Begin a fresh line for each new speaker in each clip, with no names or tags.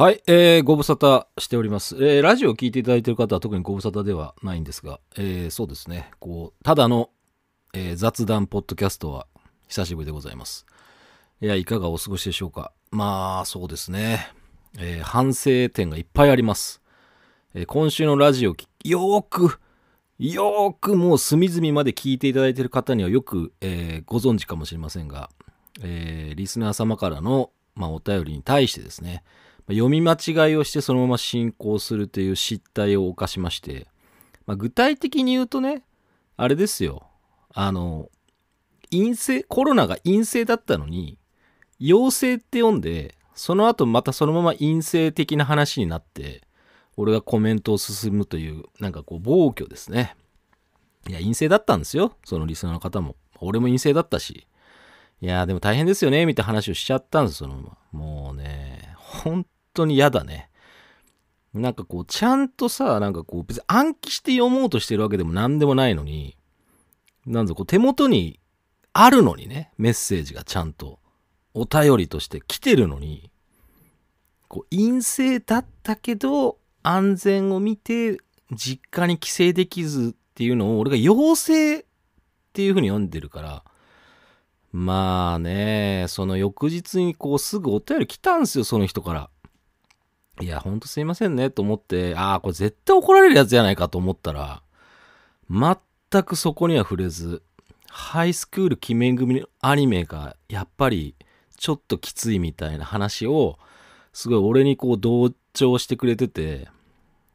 はい、えー、ご無沙汰しております。えー、ラジオを聞いていただいている方は特にご無沙汰ではないんですが、えー、そうですね、こう、ただの、えー雑談ポッドキャストは久しぶりでございます。いや、いかがお過ごしでしょうか。まあ、そうですね、えー反省点がいっぱいあります。えー今週のラジオ、よーく、よーくもう隅々まで聞いていただいている方にはよく、えーご存知かもしれませんが、えーリスナー様からの、まあ、お便りに対してですね、読み間違いをしてそのまま進行するという失態を犯しまして、まあ、具体的に言うとね、あれですよ、あの、陰性、コロナが陰性だったのに、陽性って読んで、その後またそのまま陰性的な話になって、俺がコメントを進むという、なんかこう、暴挙ですね。いや、陰性だったんですよ。そのリスナーの方も。俺も陰性だったし。いや、でも大変ですよね、みたいな話をしちゃったんです、そのまま。もうね、本当に嫌だね。なんかこう、ちゃんとさ、なんかこう、別に暗記して読もうとしてるわけでも何でもないのに、なんぞこう、手元にあるのにね、メッセージがちゃんと、お便りとして来てるのに、こう、陰性だったけど、安全を見て、実家に帰省できずっていうのを、俺が陽性っていう風に読んでるから、まあね、その翌日にこうすぐお便り来たんですよ、その人から。いや、ほんとすいませんね、と思って、ああ、これ絶対怒られるやつじゃないかと思ったら、全くそこには触れず、ハイスクール鬼面組のアニメがやっぱりちょっときついみたいな話を、すごい俺にこう同調してくれてて、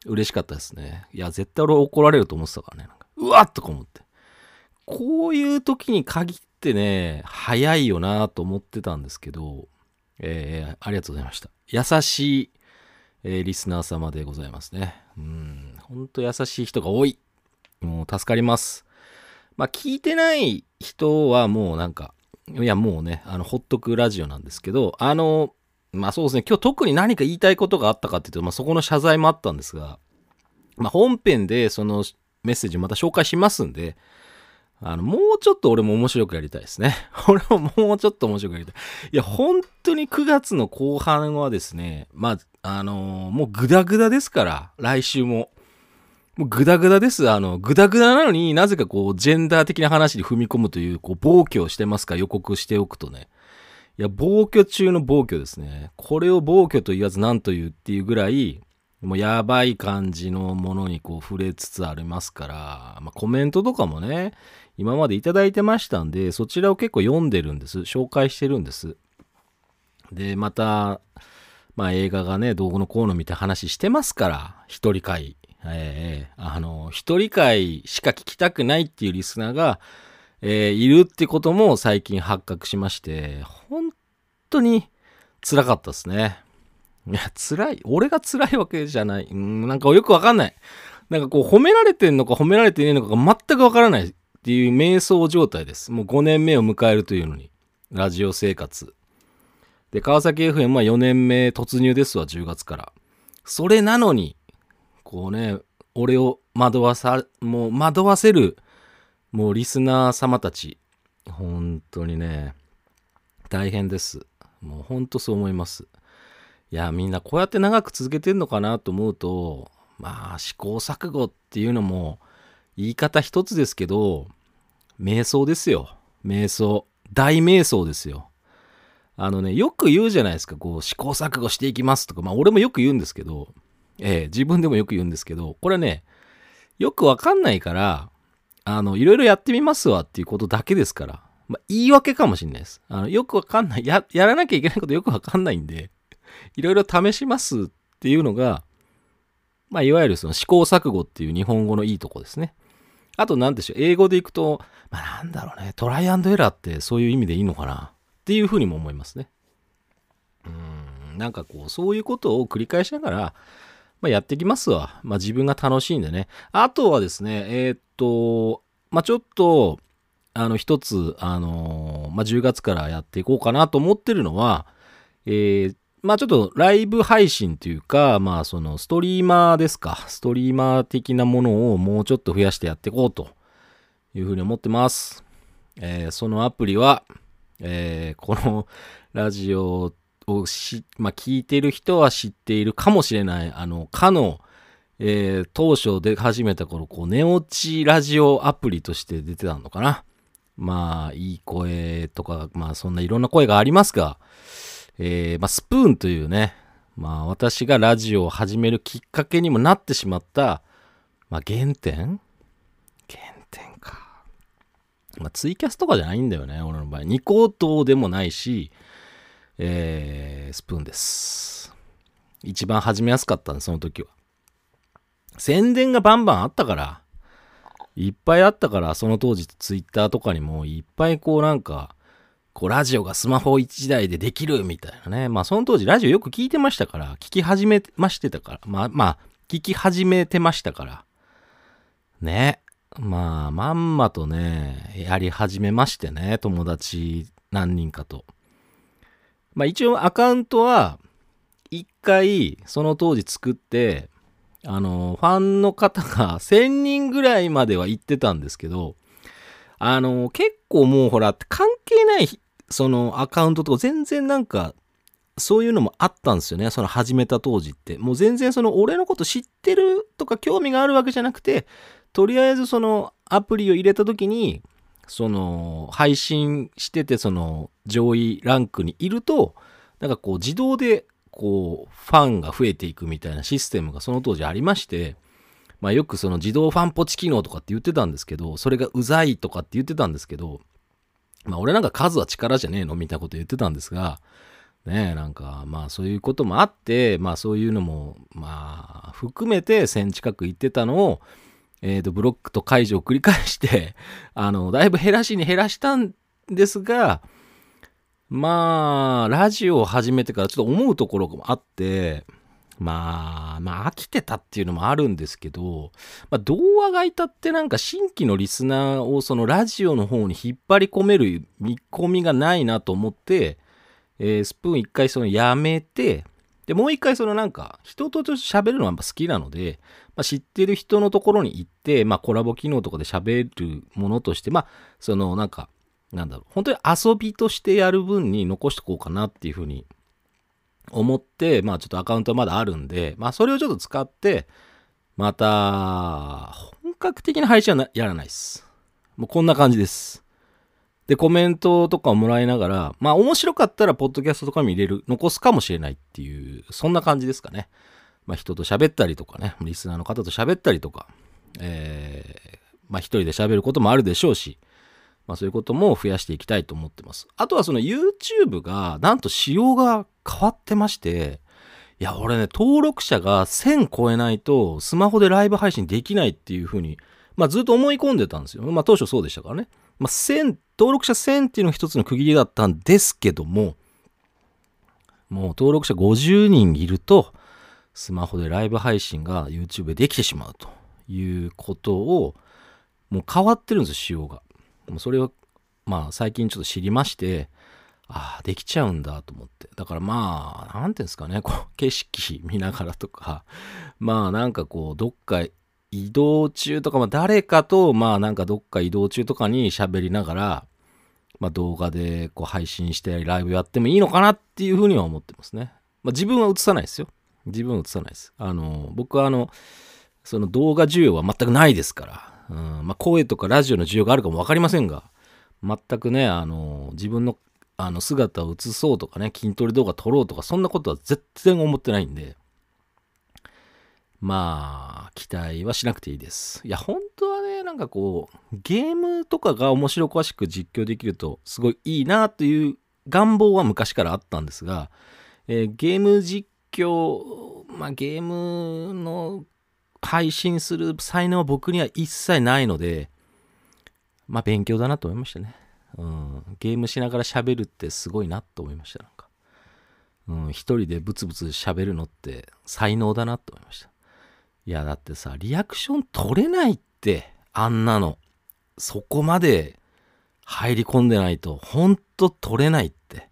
嬉しかったですね。いや、絶対俺怒られると思ってたからね。なんかうわっとか思って。こういう時に限ってね、早いよなと思ってたんですけど、えーありがとうございました。優しい、えーリスナー様でございますね。うん、ほんと優しい人が多い。もう助かります。まあ、聞いてない人はもうなんか、いや、もうね、あの、ほっとくラジオなんですけど、あの、まあそうですね、今日特に何か言いたいことがあったかっていうと、まあそこの謝罪もあったんですが、まあ本編でそのメッセージまた紹介しますんで、あの、もうちょっと俺も面白くやりたいですね。俺ももうちょっと面白くやりたい。いや、本当に9月の後半はですね、まあ、あのーもうグダグダですから、来週も。もうグダグダです。あの、グダグダなのになぜかこう、ジェンダー的な話に踏み込むという、こう、暴挙をしてますか予告しておくとね。いや、暴挙中の暴挙ですね。これを暴挙と言わず何と言うっていうぐらい、もうやばい感じのものにこう触れつつありますから、まあ、コメントとかもね、今までいただいてましたんで、そちらを結構読んでるんです。紹介してるんです。で、また、まあ映画がね、どうのこうのみたいな話してますから、一人会。ええあの、一人会しか聞きたくないっていうリスナーが、えーいるってことも最近発覚しまして、本当に辛かったですね。いや、辛い。俺が辛いわけじゃない。うん、なんかよくわかんない。なんかこう褒められてんのか褒められてねえのかが全くわからないっていう瞑想状態です。もう5年目を迎えるというのに。ラジオ生活。で、川崎 FM は4年目突入ですわ、10月から。それなのに、こうね、俺を惑わさ、もう惑わせる、もうリスナー様たち、本当にね、大変です。もう本当そう思います。いや、みんなこうやって長く続けてんのかなと思うと、まあ、試行錯誤っていうのも、言い方一つですけど、瞑想ですよ。瞑想。大瞑想ですよ。あのね、よく言うじゃないですか、こう、試行錯誤していきますとか、まあ、俺もよく言うんですけど、ええ自分でもよく言うんですけど、これね、よくわかんないから、あの、いろいろやってみますわっていうことだけですから、まあ、言い訳かもしれないです。あの、よくわかんない、や、やらなきゃいけないことよくわかんないんで、いろいろ試しますっていうのが、まあ、いわゆるその試行錯誤っていう日本語のいいとこですね。あと、なんでしょう、英語でいくと、まあ、なんだろうね、トライアンドエラーってそういう意味でいいのかな。っていうふうにも思いますね。うん、なんかこう、そういうことを繰り返しながら、まあ、やっていきますわ。まあ、自分が楽しいんでね。あとはですね、えーっと、まあ、ちょっと、あの、一つ、あのーまあ、10月からやっていこうかなと思ってるのは、えーまあちょっとライブ配信というか、まあそのストリーマーですか。ストリーマー的なものをもうちょっと増やしてやっていこうというふうに思ってます。えーそのアプリは、えーこのラジオをし、まあ、聞いてる人は知っているかもしれない、あの、かの、えー、当初で始めた頃、こう、寝落ちラジオアプリとして出てたのかな。まあ、いい声とか、まあ、そんないろんな声がありますが、えー、まあ、スプーンというね、まあ、私がラジオを始めるきっかけにもなってしまった、まあ、原点。まあ、ツイキャスとかじゃないんだよね、俺の場合。ニコ動でもないし、えー、スプーンです。一番始めやすかったんで、その時は。宣伝がバンバンあったから、いっぱいあったから、その当時ツイッターとかにもいっぱいこうなんか、こうラジオがスマホ1台でできるみたいなね。まあその当時ラジオよく聞いてましたから、聞き始めましてたから、まあまあ、聞き始めてましたから。ね。まあ、まんまとね、やり始めましてね、友達何人かと。まあ一応アカウントは、一回その当時作って、あの、ファンの方が1000人ぐらいまでは行ってたんですけど、あの、結構もうほら、関係ない、そのアカウントとか全然なんか、そういうのもあったんですよね。その始めた当時って。もう全然その俺のこと知ってるとか興味があるわけじゃなくて、とりあえずそのアプリを入れた時に、その配信しててその上位ランクにいると、なんかこう自動でこう、ファンが増えていくみたいなシステムがその当時ありまして、まあよくその自動ファンポチ機能とかって言ってたんですけど、それがうざいとかって言ってたんですけど、まあ俺なんか数は力じゃねえのみたいなこと言ってたんですが、ねえ、なんかまあそういうこともあって、まあそういうのもまあ含めて1000近く言ってたのを、えっ、ー、とブロックと解除を繰り返して、あの、だいぶ減らしに減らしたんですが、まあ、ラジオを始めてからちょっと思うところもあって、まあ、まあ、飽きてたっていうのもあるんですけど、まあ、童話がいたってなんか新規のリスナーをそのラジオの方に引っ張り込める見込みがないなと思って、えー、スプーン一回そのやめて、で、もう一回そのなんか、人と喋るのはやっぱ好きなので、まあ、知ってる人のところに行って、まあ、コラボ機能とかで喋るものとして、まあ、そのなんか、なんだろう、本当に遊びとしてやる分に残しておこうかなっていうふうに思って、まあちょっとアカウントはまだあるんで、まあそれをちょっと使って、また、本格的な配信はやらないです。もうこんな感じです。で、コメントとかをもらいながら、まあ面白かったら、ポッドキャストとかも入れる、残すかもしれないっていう、そんな感じですかね。まあ人と喋ったりとかね、リスナーの方と喋ったりとか、えー、まあ一人で喋ることもあるでしょうし、まあそういうことも増やしていきたいと思ってます。あとはその YouTube がなんと仕様が変わってまして、いや、俺ね、登録者が1000超えないとスマホでライブ配信できないっていうふうに、まあずっと思い込んでたんですよ。まあ当初そうでしたからね。まあ1000、登録者1000っていうのが一つの区切りだったんですけども、もう登録者50人いると、スマホでライブ配信が YouTube でできてしまうということを、もう変わってるんですよ、仕様が。もうそれを、まあ最近ちょっと知りまして、ああ、できちゃうんだと思って。だからまあ、なんていうんですかね、こう、景色見ながらとか、まあなんかこう、どっか移動中とか、まあ誰かと、まあなんかどっか移動中とかに喋りながら、まあ動画でこう配信してライブやってもいいのかなっていうふうには思ってますね。まあ自分は映さないですよ。自分は映さないです。あの、僕はあの、その動画需要は全くないですから、うんまあ、声とかラジオの需要があるかも分かりませんが、全くね、あの、自分のあの姿を映そうとかね、筋トレ動画撮ろうとか、そんなことは絶対思ってないんで、まあ、期待はしなくていいです。いや、本当はね、なんかこう、ゲームとかが面白おかしく実況できると、すごいいいなという願望は昔からあったんですが、えー、ゲーム実況、まあ、ゲームの配信する才能は僕には一切ないので、まあ勉強だなと思いましたね。うん、ゲームしながら喋るってすごいなと思いました。なんか。うん、一人でブツブツ喋るのって才能だなと思いました。いや、だってさ、リアクション取れないって、あんなの。そこまで入り込んでないと、ほんと取れないって。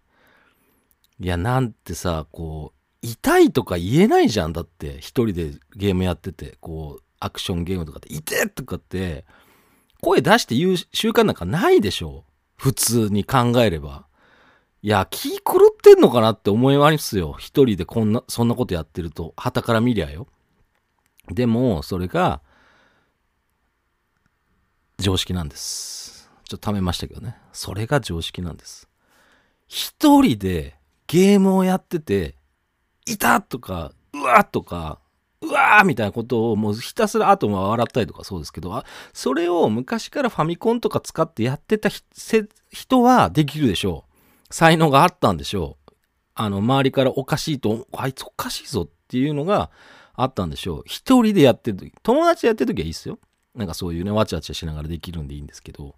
いや、なんてさ、こう、痛いとか言えないじゃん。だって、一人でゲームやってて、こう、アクションゲームとかって、痛えとかって、声出して言う習慣なんかないでしょ。普通に考えれば。いや、気狂ってんのかなって思いますよ。一人でこんな、そんなことやってると、旗から見りゃよ。でも、それが、常識なんです。ちょっと貯めましたけどね。それが常識なんです。一人でゲームをやってて、いたとか、うわとか、うわーみたいなことをもうひたすらあとも笑ったりとかそうですけど、あそれを昔からファミコンとか使ってやってた人はできるでしょう。才能があったんでしょう。あの、周りからおかしいと、あいつおかしいぞっていうのがあったんでしょう。一人でやってる時、友達でやってる時はいいですよ。なんかそういうね、わちゃわちゃしながらできるんでいいんですけど、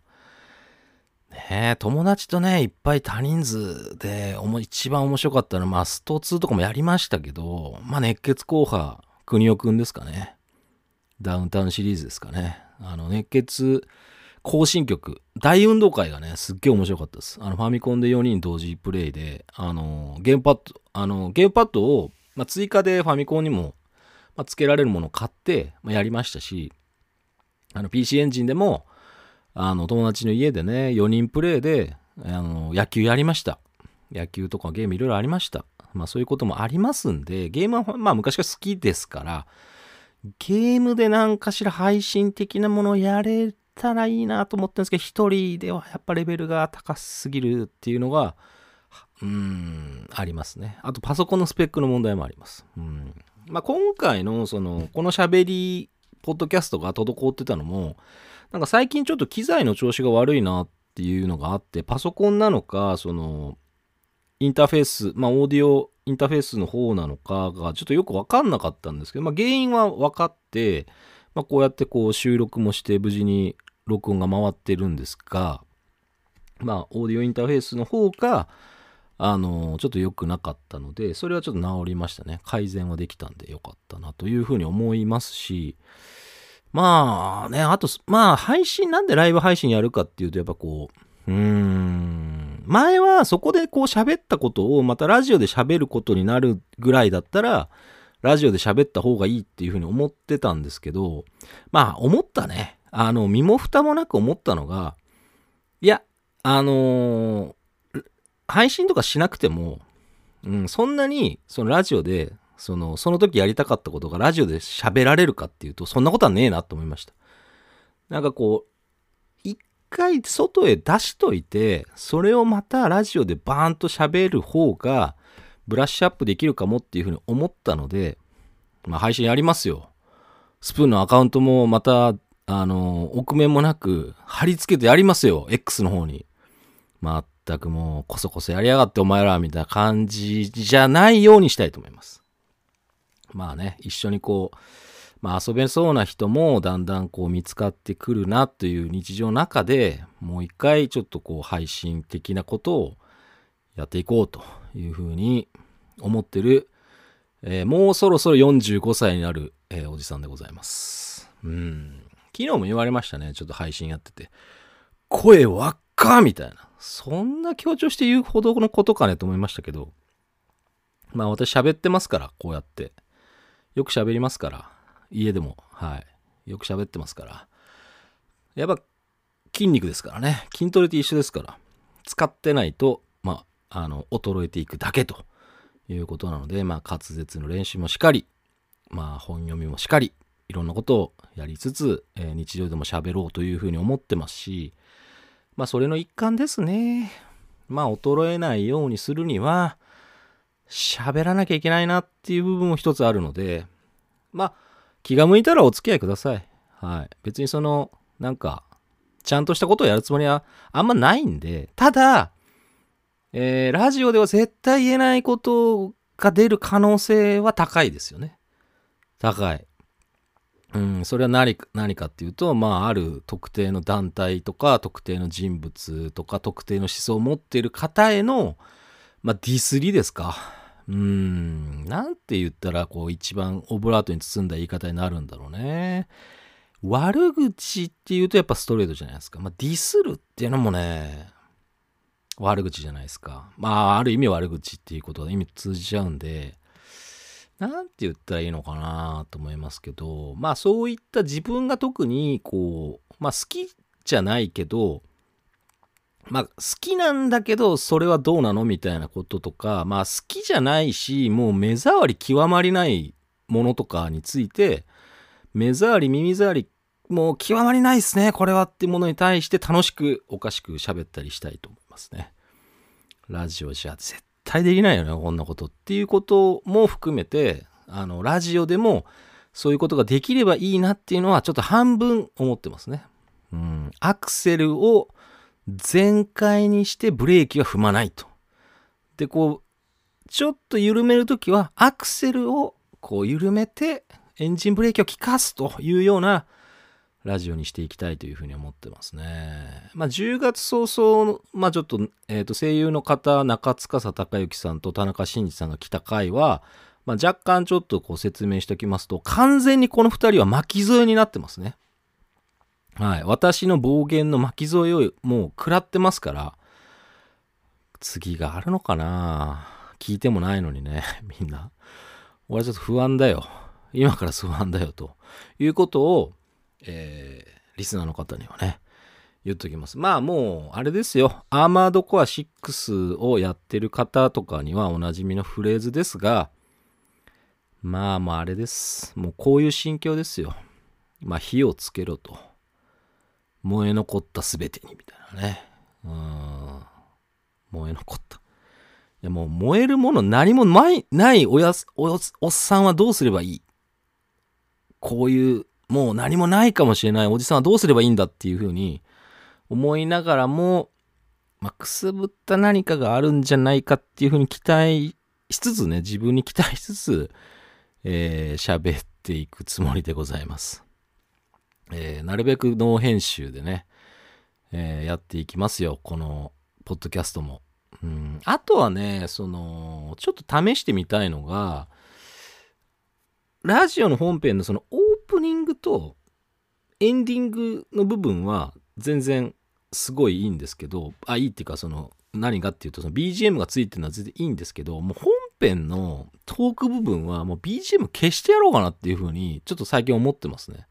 ね友達とね、いっぱい多人数で、一番面白かったのは、まあ、スト2とかもやりましたけど、まあ、熱血硬派、国尾くんですかね。ダウンタウンシリーズですかね。あの、熱血行進曲、大運動会がね、すっげえ面白かったです。あの、ファミコンで4人同時プレイで、あの、ゲームパッド、あの、ゲームパッドを、まあ、追加でファミコンにも、まあ、付けられるものを買って、まあ、やりましたし、あの、PC エンジンでも、あの、友達の家でね、4人プレイで、あの、野球やりました。野球とかゲームいろいろありました。まあそういうこともありますんで、ゲームはまあ昔から好きですから、ゲームで何かしら配信的なものをやれたらいいなと思ってるんですけど、一人ではやっぱレベルが高すぎるっていうのが、うん、ありますね。あとパソコンのスペックの問題もあります。うん。まあ今回のその、この喋り、ポッドキャストが滞ってたのも、なんか最近ちょっと機材の調子が悪いなっていうのがあって、パソコンなのか、その、インターフェース、まあ、オーディオインターフェースの方なのかが、ちょっとよくわかんなかったんですけど、まあ、原因は分かって、まあ、こうやってこう収録もして無事に録音が回ってるんですが、まあ、オーディオインターフェースの方が、あの、ちょっと良くなかったので、それはちょっと治りましたね。改善はできたんで良かったなというふうに思いますし、まあね、あと、まあ配信、なんでライブ配信やるかっていうと、やっぱこう、うーん、前はそこでこう喋ったことをまたラジオで喋ることになるぐらいだったら、ラジオで喋った方がいいっていうふうに思ってたんですけど、まあ思ったね。あの、身も蓋もなく思ったのが、いや、あのー、配信とかしなくても、うん、そんなに、そのラジオで、その、その時やりたかったことがラジオで喋られるかっていうと、そんなことはねえなと思いました。なんかこう、一回外へ出しといて、それをまたラジオでバーンと喋る方が、ブラッシュアップできるかもっていうふうに思ったので、まあ配信やりますよ。スプーンのアカウントもまたあの、臆面もなく貼り付けてやりますよ、X の方に。まったくもう、こそこそやりやがってお前ら、みたいな感じじゃないようにしたいと思います。まあね、一緒にこう、まあ遊べそうな人もだんだんこう見つかってくるなという日常の中でもう一回ちょっとこう配信的なことをやっていこうというふうに思ってる、えー、もうそろそろ45歳になる、えー、おじさんでございます。うん。昨日も言われましたね。ちょっと配信やってて。声輪っかみたいな。そんな強調して言うほどのことかねと思いましたけど。まあ私喋ってますから、こうやって。よく喋りますから。家でも。はい。よく喋ってますから。やっぱ筋肉ですからね。筋トレって一緒ですから。使ってないと、まあ、あの、衰えていくだけということなので、まあ滑舌の練習もしっかり、まあ本読みもしっかり、いろんなことをやりつつ、えー、日常でも喋ろうというふうに思ってますし、まあそれの一環ですね。まあ衰えないようにするには、喋らなきゃいけないなっていう部分も一つあるので、まあ気が向いたらお付き合いください。はい。別にその、なんか、ちゃんとしたことをやるつもりはあんまないんで、ただ、えー、ラジオでは絶対言えないことが出る可能性は高いですよね。高い。うん、それは何何かっていうと、まあ、ある特定の団体とか、特定の人物とか、特定の思想を持っている方への、まあ、ディスりですか。うん、なんて言ったら、こう、一番オブラートに包んだ言い方になるんだろうね。悪口っていうとやっぱストレートじゃないですか。まあ、ディスるっていうのもね、悪口じゃないですか。まあ、ある意味悪口っていうことが意味通じちゃうんで、なんて言ったらいいのかなと思いますけど、まあそういった自分が特にこう、まあ好きじゃないけど、まあ、好きなんだけど、それはどうなのみたいなこととか、まあ、好きじゃないし、もう目障り極まりないものとかについて、目障り、耳障り、もう極まりないっすね、これはってものに対して楽しく、おかしく喋ったりしたいと思いますね。ラジオじゃ絶対できないよね、こんなことっていうことも含めて、あの、ラジオでもそういうことができればいいなっていうのはちょっと半分思ってますね。うん。アクセルを全開にしてブレーキは踏まないと。で、こう、ちょっと緩めるときはアクセルをこう緩めてエンジンブレーキを効かすというようなラジオにしていきたいというふうに思ってますね。まあ、10月早々、まあ、ちょっと、えっ、ー、と、声優の方、中塚隆之さんと田中真二さんが来た回は、まあ、若干ちょっとこう説明しておきますと、完全にこの2人は巻き添えになってますね。はい。私の暴言の巻き添えをもう食らってますから、次があるのかな？聞いてもないのにね、みんな。俺はちょっと不安だよ。今から不安だよ、ということを、えー、リスナーの方にはね、言っときます。まあもう、あれですよ。アーマードコア6をやってる方とかにはおなじみのフレーズですが、まあまああれです。もうこういう心境ですよ。まあ火をつけろと。燃え残った全てにみたいなね。うん。燃え残った。いやもう燃えるもの何もないおやおおっさんはどうすればいい？こういうもう何もないかもしれないおじさんはどうすればいいんだっていうふうに思いながらも、まあ、くすぶった何かがあるんじゃないかっていうふうに期待しつつね、自分に期待しつつ、えー、喋っていくつもりでございます。えー、なるべくノー編集でね、えー、やっていきますよ、この、ポッドキャストも。うん、あとはね、その、ちょっと試してみたいのが、ラジオの本編のそのプニングとエンディングの部分は全然すごいいいんですけど、あ、いいっていうかその、何がっていうと、その BGM がついてるのは全然いいんですけど、もう本編のトーク部分はもう BGM 消してやろうかなっていうふうに、ちょっと最近思ってますね。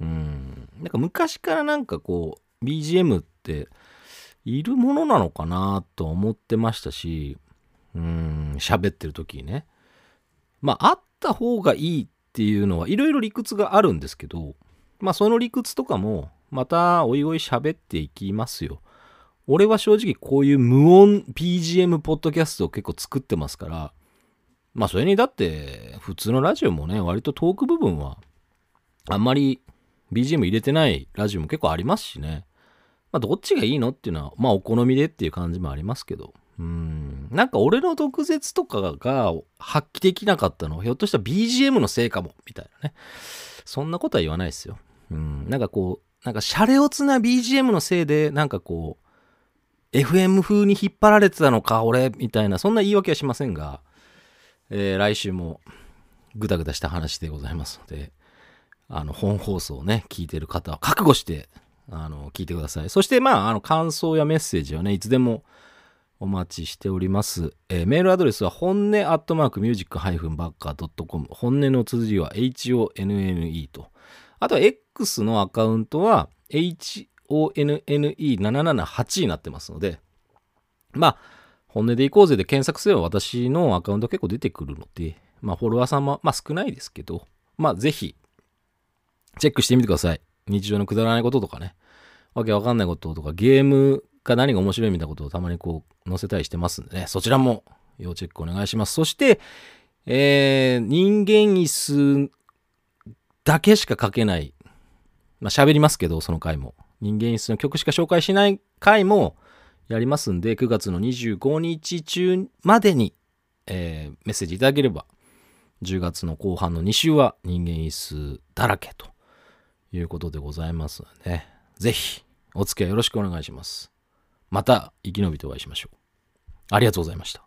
うん。なんか昔からなんかこう、BGM っているものなのかなと思ってましたし、うん、喋ってる時にね。まあ、あった方がいいっていうのはいろいろ理屈があるんですけど、まあその理屈とかもまたおいおい喋っていきますよ。俺は正直こういう無音 BGM ポッドキャストを結構作ってますから、まあそれにだって普通のラジオもね、割とトーク部分はあんまり BGM 入れてないラジオも結構ありますしね。まあ、どっちがいいのっていうのは、まあ、お好みでっていう感じもありますけど。うん。なんか俺の毒舌とかが発揮できなかったの、ひょっとしたら BGM のせいかも、みたいなね。そんなことは言わないですよ。うん。なんかこう、なんかシャレオツな BGM のせいで、なんかこう、FM 風に引っ張られてたのか、俺、みたいな、そんな言い訳はしませんが、えー、来週もぐだぐだした話でございますので、あの、本放送をね、聞いてる方は覚悟して、あの、聞いてください。そして、まあ、あの、感想やメッセージはね、いつでもお待ちしております。えー、メールアドレスは、本音アットマークミュージックハイフンバッカー .com。本音の綴りは HONNE と。あとは、X のアカウントは、HONNE778 になってますので、まあ、本音でいこうぜで検索すれば私のアカウント結構出てくるので、まあ、フォロワーさんも、まあ、少ないですけど、まあ、ぜひ、チェックしてみてください。日常のくだらないこととかね、わけわかんないこととか、ゲームが何が面白いみたいなことをたまにこう載せたりしてますんでね、そちらも要チェックお願いします。そして、えー、人間椅子だけしか書けない、まあ喋りますけど、その回も。人間椅子の曲しか紹介しない回もやりますんで、9月の25日中までに、えー、メッセージいただければ、10月の後半の2週は人間椅子だらけということでございますので、ぜひお付き合いよろしくお願いします。また生き延びてお会いしましょう。ありがとうございました。